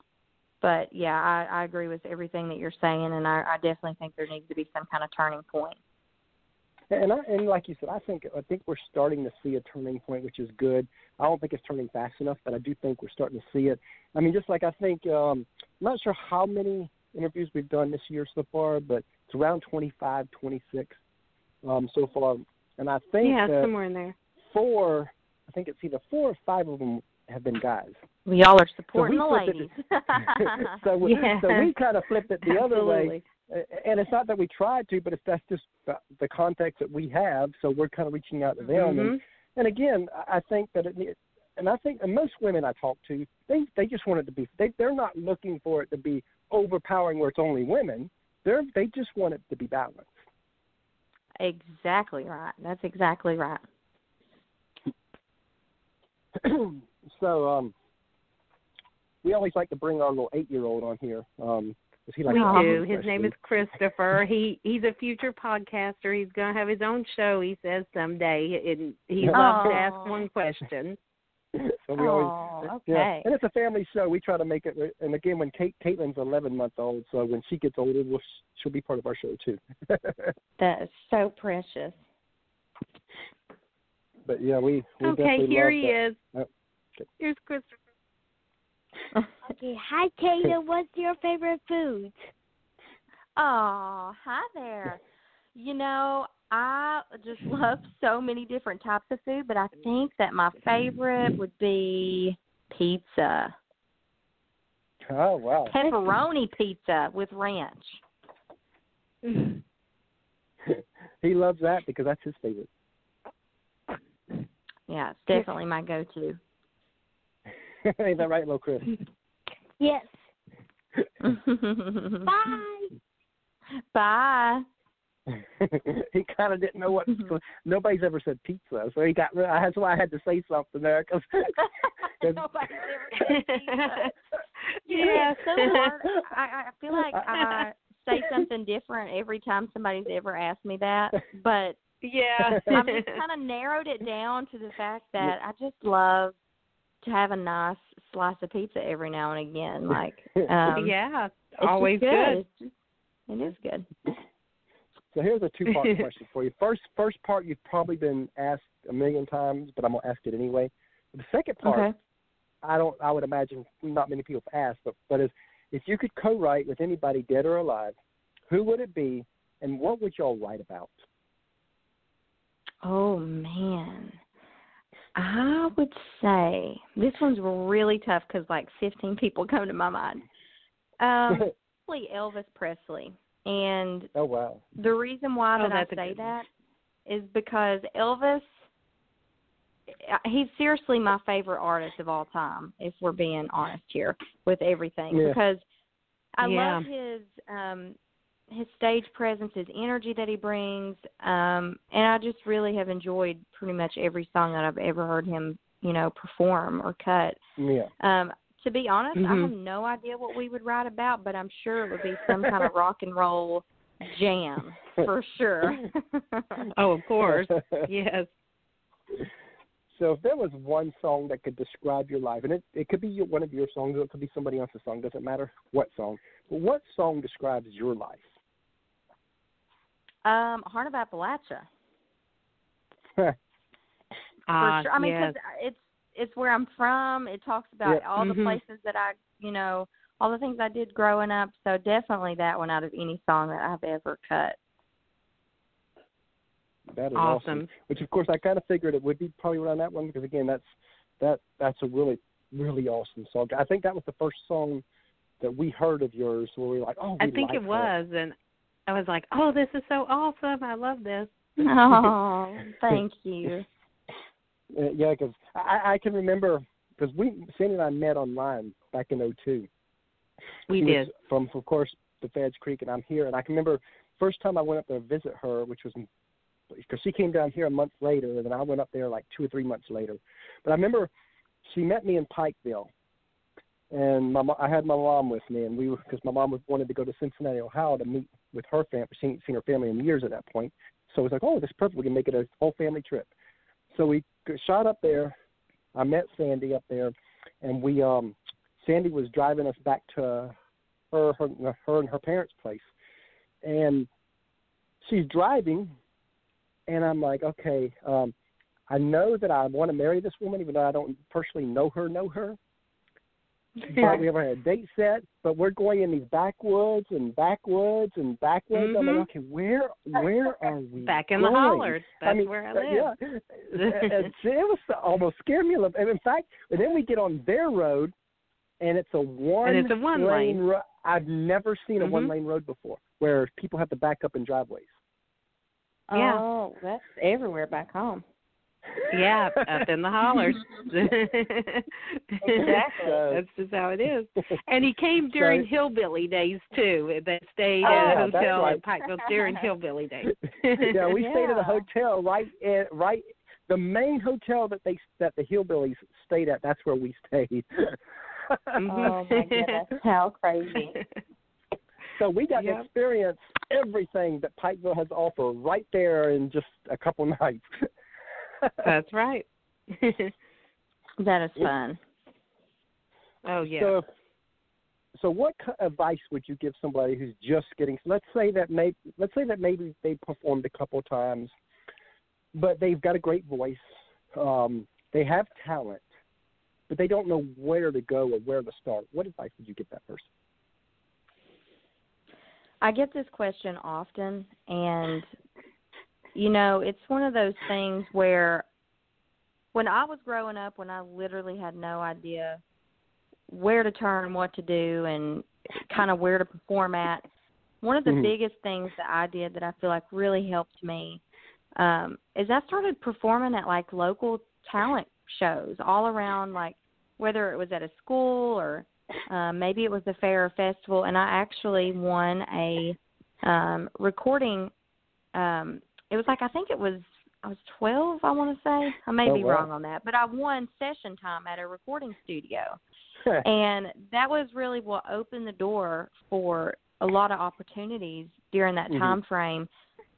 but yeah, I, I agree with everything that you're saying, and I, I definitely think there needs to be some kind of turning point. And I, and like you said, I think I think we're starting to see a turning point, which is good. I don't think it's turning fast enough, but I do think we're starting to see it. I mean, just like I think um, I'm not sure how many interviews we've done this year so far, but it's around 25, 26 um, so far. And I think yeah, somewhere in there. four, I think it's either four or five of them have been guys. Well, y'all are supporting we the ladies. so we, Yeah. so we kind of flipped it the other way. And it's not that we tried to, but it's that's just the, the context that we have. So we're kind of reaching out to them. And, Mhm. and again, I I think that it, and I think and most women I talk to, they they just want it to be. They they're not looking for it to be overpowering where it's only women. They're they just want it to be balanced. exactly right. That's exactly right. so um, we always like to bring our little eight year old on here. Um, 'cause he likes we to Aw. do. His name is. Christopher. He he's a future podcaster. He's gonna have his own show. He says someday, and he loves to ask one question. so we always Oh, Yeah, okay. and it's a family show. We try to make it. And again, when Kate Caitlin's 11 months old, so when she gets older, we'll, she'll be part of our show too. That is so precious. But yeah, we, we Okay, here he that. is. Oh, okay. Here's Christopher. Okay, hi Taylor. What's your favorite food? Oh, hi there. You know, I just love so many different types of food, but I think that my favorite would be pizza. Oh wow! Pepperoni pizza with ranch. he loves that because that's his favorite. Yeah, it's definitely my go-to. Ain't that right, little Chris? Yes. Bye. Bye. Bye. he kind of didn't know what. Nobody's ever said pizza, so he got. That's why I had to say something there. Cause, 'cause- Nobody's ever said pizza. Yeah. Yeah, so hard. I, I feel like I say something different every time somebody's ever asked me that, but yeah. I've just kind of narrowed it down to the fact that I just love to have a nice slice of pizza every now and again. Like, um, yeah. it's Always good. good. It's just, it is good. So here's a two-part question for you. First, first part you've probably been asked a million times, but I'm gonna ask it anyway. The second part, Okay. I don't. I would imagine not many people have asked, but but is if you could co-write with anybody dead or alive, who would it be, and what would y'all write about? Oh man, I would say this one's really tough because like 15 people come to my mind. Um, probably Elvis Presley, and oh wow. the reason why Oh, that I that's a say that is because Elvis, uh, he's seriously my favorite artist of all time. If we're being honest here with everything, Yeah. because I Yeah. love his um his stage presence, his energy that he brings, um, and I just really have enjoyed pretty much every song that I've ever heard him, you know, perform or cut. Yeah. Um, to be honest, I Mhm. have no idea what we would write about, but I'm sure it would be some kind of rock and roll jam for sure. Oh, of course. yes. So if there was one song that could describe your life, and it, it could be your, one of your songs, or it could be somebody else's song, doesn't matter what song. But what song describes your life? Um, Heart of Appalachia. Ah, for sure. I mean, yes. because it's it's where I'm from. It talks about Yep. all the Mhm. places that I, you know, all the things I did growing up. So definitely that one out of any song that I've ever cut. That is Awesome. Which of course I kind of figured it would be probably around that one because again that's that that's a really really awesome song. I think that was the first song that we heard of yours where we were like, oh, I think like it that. was, and I was like, "Oh, this is so awesome! I love this." Oh, thank you. Uh, yeah, because I, I can remember because we Sandy and I met online back in '02. We She did. from, of course, the Feds Creek, and I'm here. And I can remember first time I went up there to visit her, which was because she came down here a month later, and then I went up there like two or three months later. But I remember she met me in Pikeville, and my mo- I had my mom with me, and we because my mom was wanted to go to Cincinnati, Ohio, to meet with her family. Hadn't seen her family in years at that point, so it was like, oh, this is perfect. We can make it a whole family trip. So we shot up there. I met Sandy up there, and we um Sandy was driving us back to her her, her and her parents' place, and she's driving, and I'm like, okay, um, I know that I want to marry this woman, even though I don't personally know her, know her. But we haven't had a date set, but we're going in these backwoods and backwoods and backwoods. I'm Mhm. like, okay, where where are we? Back in the going? hollers. That's I mean, where I uh, live. Yeah, it, it was almost scared me a little. And in fact, and then we get on their road, and it's a one And it's a one lane. ro- I've never seen a Mhm. one lane road before, where people have to back up in driveways. Yeah. Oh, that's everywhere back home. Yeah, up in the hollers. Exactly. That's just how it is. And he came during So- hillbilly days too. They stayed Oh, at a yeah, that's hotel right. in Pikeville during hillbilly days. yeah, we stayed at a hotel right at right the main hotel that they that the hillbillies stayed at. That's where we stayed. Mhm. Oh my goodness, how crazy! so we got to experience everything that Pikeville has to offer right there in just a couple nights. That's right. That is fun. oh yeah. So, so what ki- advice would you give somebody who's just getting? Let's say that maybe let's say that maybe they performed a couple times, but they've got a great voice. Um, they have talent, but they don't know where to go or where to start. What advice would you give that person? I get this question often, and you know, it's one of those things where when I was growing up, when I literally had no idea where to turn, what to do, and kind of where to perform at, one of the Mhm. biggest things that I did that I feel like really helped me um, is I started performing at like local talent shows all around, like whether it was at a school or um, maybe it was a fair or festival, and I actually won a um, recording. Um, it was like I think it was I was twelve. I want to say I may Oh, be wow. wrong on that, but I won session time at a recording studio, and that was really what opened the door for a lot of opportunities during that Mhm. time frame.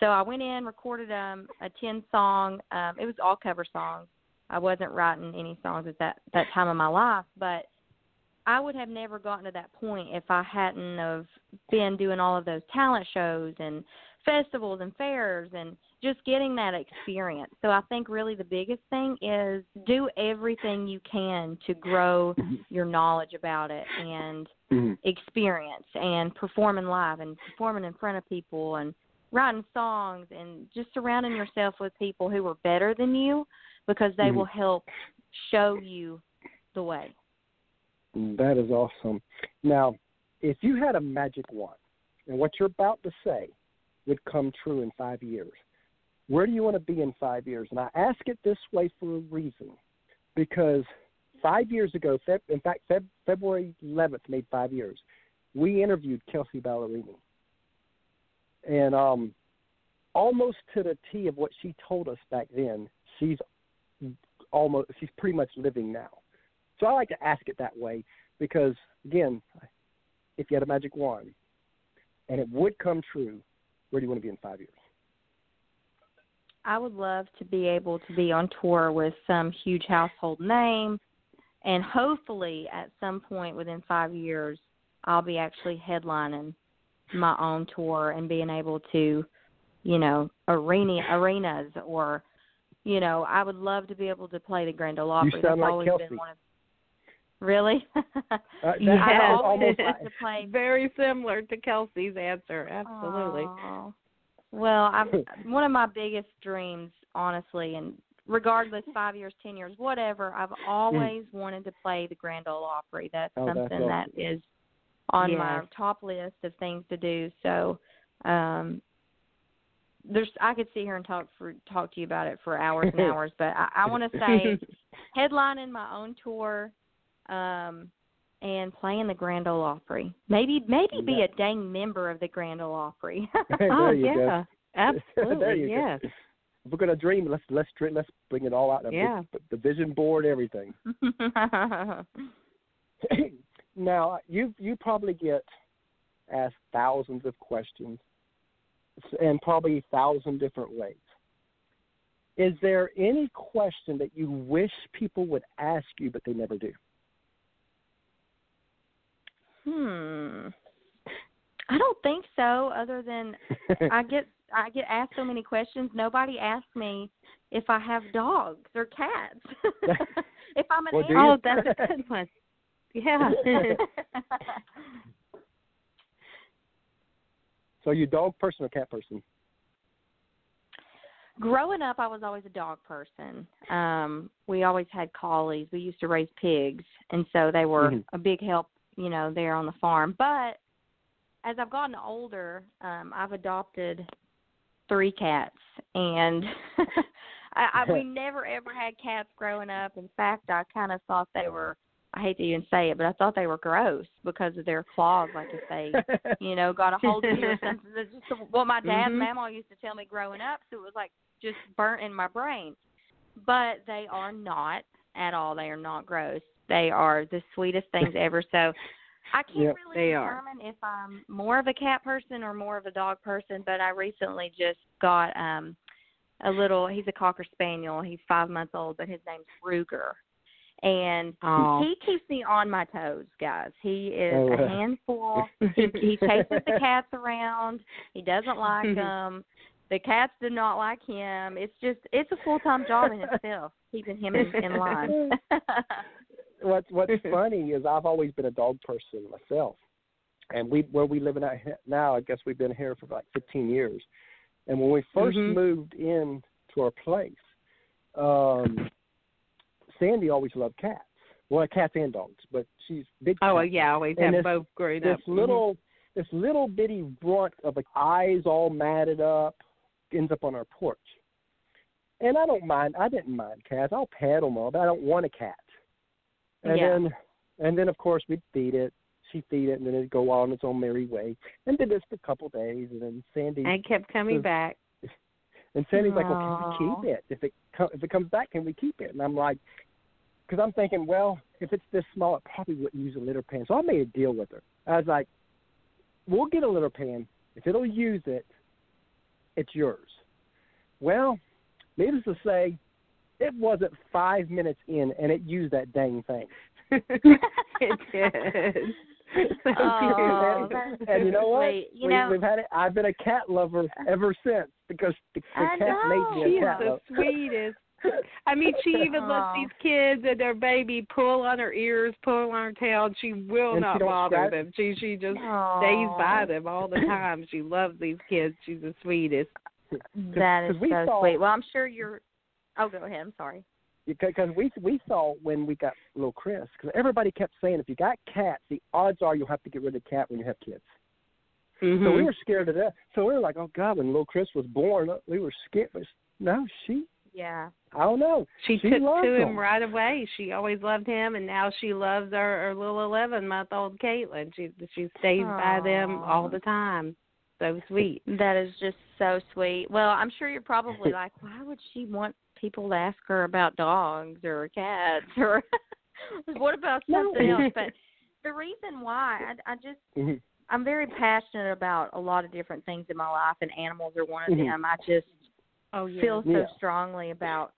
So I went in, recorded um, a ten song. Um, it was all cover songs. I wasn't writing any songs at that that time of my life, but I would have never gotten to that point if I hadn't of been doing all of those talent shows and festivals and fairs and just getting that experience. So I think really the biggest thing is do everything you can to grow your knowledge about it and Mhm. experience and performing live and performing in front of people and writing songs and just surrounding yourself with people who are better than you because they Mhm. will help show you the way. That is awesome. Now, if you had a magic wand and what you're about to say would come true in five years, where do you want to be in five years? And I ask it this way for a reason, because five years ago, in fact, Feb, February 11th made five years. We interviewed Kelsea Ballerini, and um, almost to the T of what she told us back then, she's almost she's pretty much living now. So I like to ask it that way because, again, if you had a magic wand and it would come true, where do you want to be in five years? I would love to be able to be on tour with some huge household name and hopefully at some point within 5 years I'll be actually headlining my own tour and being able to, you know, arena arenas or you know, I would love to be able to play the Grand Ole Opry. You sound That's like always Kelsea. been one of Really? Uh, that, Yes. I've was always almost like, to play Very similar to Kelsea's answer. Absolutely. Aw. Well, I've one of my biggest dreams, honestly, and regardless, five years, ten years, whatever, I've always wanted to play the Grand Ole Opry. That's Oh, that's something that awesome. is on my top list of things to do. So, um there's I could sit here and talk for talk to you about it for hours and hours, but I, I want to say headlining my own tour, um, and playing the Grand Ole Opry. Maybe maybe be a dang member of the Grand Ole Opry. oh yeah. go. Absolutely. yes. go. if we're gonna dream, let's let's dream, let's bring it all out. Yeah. The, the vision board, everything. now you you probably get asked thousands of questions and probably a thousand different ways. Is there any question that you wish people would ask you but they never do? Hmm. I don't think so. Other than I get I get asked so many questions. Nobody asks me if I have dogs or cats. if I'm an Well, animal. Oh, that's a good one. Yeah. so you dog person or cat person? Growing up, I was always a dog person. Um, we always had collies. We used to raise pigs, and so they were Mhm. a big help, you know, there on the farm. But as I've gotten older, um, I've adopted three cats, and I, I we never ever had cats growing up. In fact, I kind of thought they were. I hate to even say it, but I thought they were gross because of their claws. Like if they you know, got a hold of you or something. That's just what my dad and Mhm. mama used to tell me growing up, so it was like just burnt in my brain. But they are not at all. They are not gross. They are the sweetest things ever. So I can't Yep, really they are. determine if I'm more of a cat person or more of a dog person, but I recently just got um a little he's a cocker spaniel. He's five months old, but his name's Ruger. And Oh. he keeps me on my toes, guys. He is Oh, a handful. He, he chases the cats around. He doesn't like them. The cats do not like him. It's just it's a full time job in itself, keeping him in, in line. What's what's funny is I've always been a dog person myself, and we where we live in now, I guess we've been here for like 15 years. And when we 1st Mhm. moved in to our place, um, Sandy always loved cats. Well, cats and dogs, but she's big. Oh, cat. yeah, always And have this- both growing This up. Mhm. little this little bitty runt of like eyes all matted up ends up on our porch. And I don't mind. I didn't mind cats. I'll pet them all, but I don't want a cat. And Yeah. then, and then of course we'd feed it. She'd feed it, and then it'd go on its own merry way. And did this for a couple days, and then Sandy And kept coming So- back. and Sandy's like, "Well, can we keep it? If it co- if it comes back, can we keep it?" And I'm like, because I'm thinking, well, if it's this small, it probably wouldn't use a litter pan. So I made a deal with her. I was like, "We'll get a litter pan. If it'll use it, it's yours." Well, needless to say, it wasn't five minutes in, and it used that dang thing. it did. So Oh, cute. that's and you know what? sweet. You we, know- we've had it. I've been a cat lover ever since because the, the I cat know. made me She's a cat the lover. sweetest. I mean, she even lets these kids and their baby pull on her ears, pull on her tail, and she will And not don't bother scratch? them. She she just stays by them all the time. She loves these kids. She's the sweetest. That is we so saw- sweet. Well, I'm sure you're. Oh, go ahead. I'm sorry. because we we saw when we got little Chris because everybody kept saying if you got cats, the odds are you'll have to get rid of the cat when you have kids. So we were scared of that. So we were like, oh God, when little Chris was born, uh, we were scared. But no, she, Yeah. I don't know. She, She took loves to him them. right away. She always loved him, and now she loves her, her little eleven month old Caitlin. She she stays by them all the time. So sweet. That is just so sweet. Well, I'm sure you're probably like, why would she want people ask her about dogs or cats or what about something else? But the reason why I, I just Mhm. I'm very passionate about a lot of different things in my life, and animals are one of Mhm. them. I just Oh yeah. feel so Yeah. strongly about.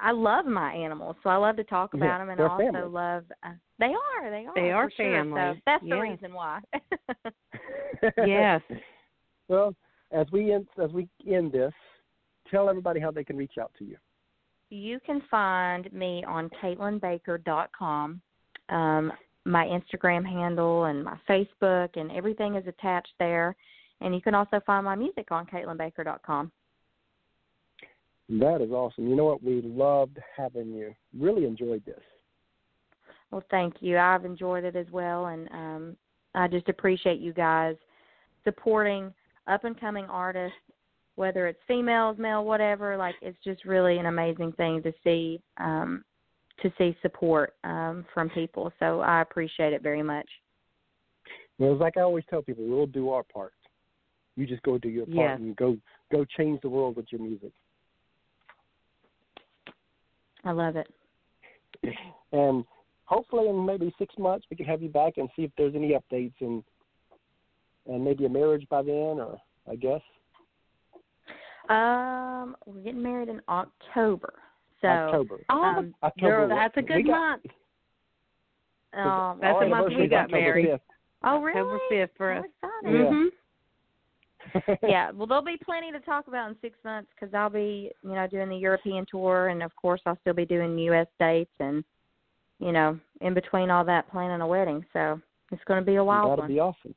I love my animals, so I love to talk Yeah, about them, and they're I also family. love. Uh, they are, they are, They are for sure. So family, that's the reason why. yes. well, as we end, as we end this, tell everybody how they can reach out to you. You can find me on KaitlynBaker.com. Um, my Instagram handle and my Facebook and everything is attached there. And you can also find my music on KaitlynBaker.com. That is awesome. You know what? We loved having you. Really enjoyed this. Well, thank you. I've enjoyed it as well, and um, I just appreciate you guys supporting up and coming artists, whether it's females, male, whatever. Like it's just really an amazing thing to see um, to see support um, from people. So I appreciate it very much. Well, it's like I always tell people, we'll do our part. You just go do your part Yes. and go go change the world with your music. I love it. And hopefully, in maybe six months, we can have you back and see if there's any updates and and maybe a marriage by then, or I guess Um, we're getting married in October. So October. Oh, um, October. girl, that's a we good got- month. um That's our the month we got October married. 5th. oh really? October fifth for us. exciting. Yeah. Mhm. yeah, well, there'll be plenty to talk about in six months because I'll be, you know, doing the European tour, and of course, I'll still be doing U.S. dates, and you know, in between all that, planning a wedding. So it's going to be a wild That'll one. be awesome.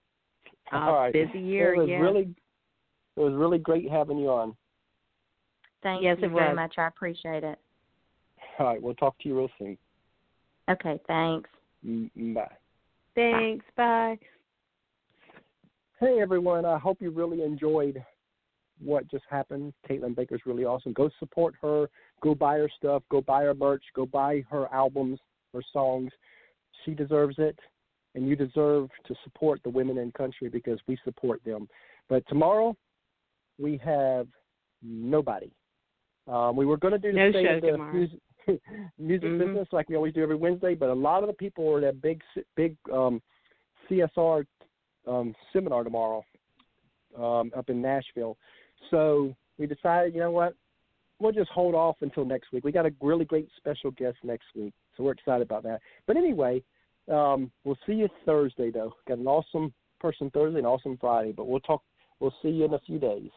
Oh, All right. busy year, it was yeah. really it was really great having you on. Thank Yes, you it very was. much. I appreciate it. All right, we'll talk to you real soon. Okay, thanks. Mm, Bye. Thanks. Bye. Hey everyone, I hope you really enjoyed what just happened. Kaitlyn Baker's really awesome. Go support her. Go buy her stuff. Go buy her merch. Go buy her albums, her songs. She deserves it, and you deserve to support the women in country because we support them. But tomorrow, we have nobody. Um, we were going to do the No state of the tomorrow. music, music Mhm. business like we always do every Wednesday, but a lot of the people are at big big um, CSR um, seminar tomorrow um, up in Nashville. So we decided, you know what, we'll just hold off until next week. We got a really great special guest next week, so we're excited about that. But anyway, um, we'll see you Thursday though. Got an awesome person Thursday and awesome Friday, but we'll talk. We'll see you in a few days.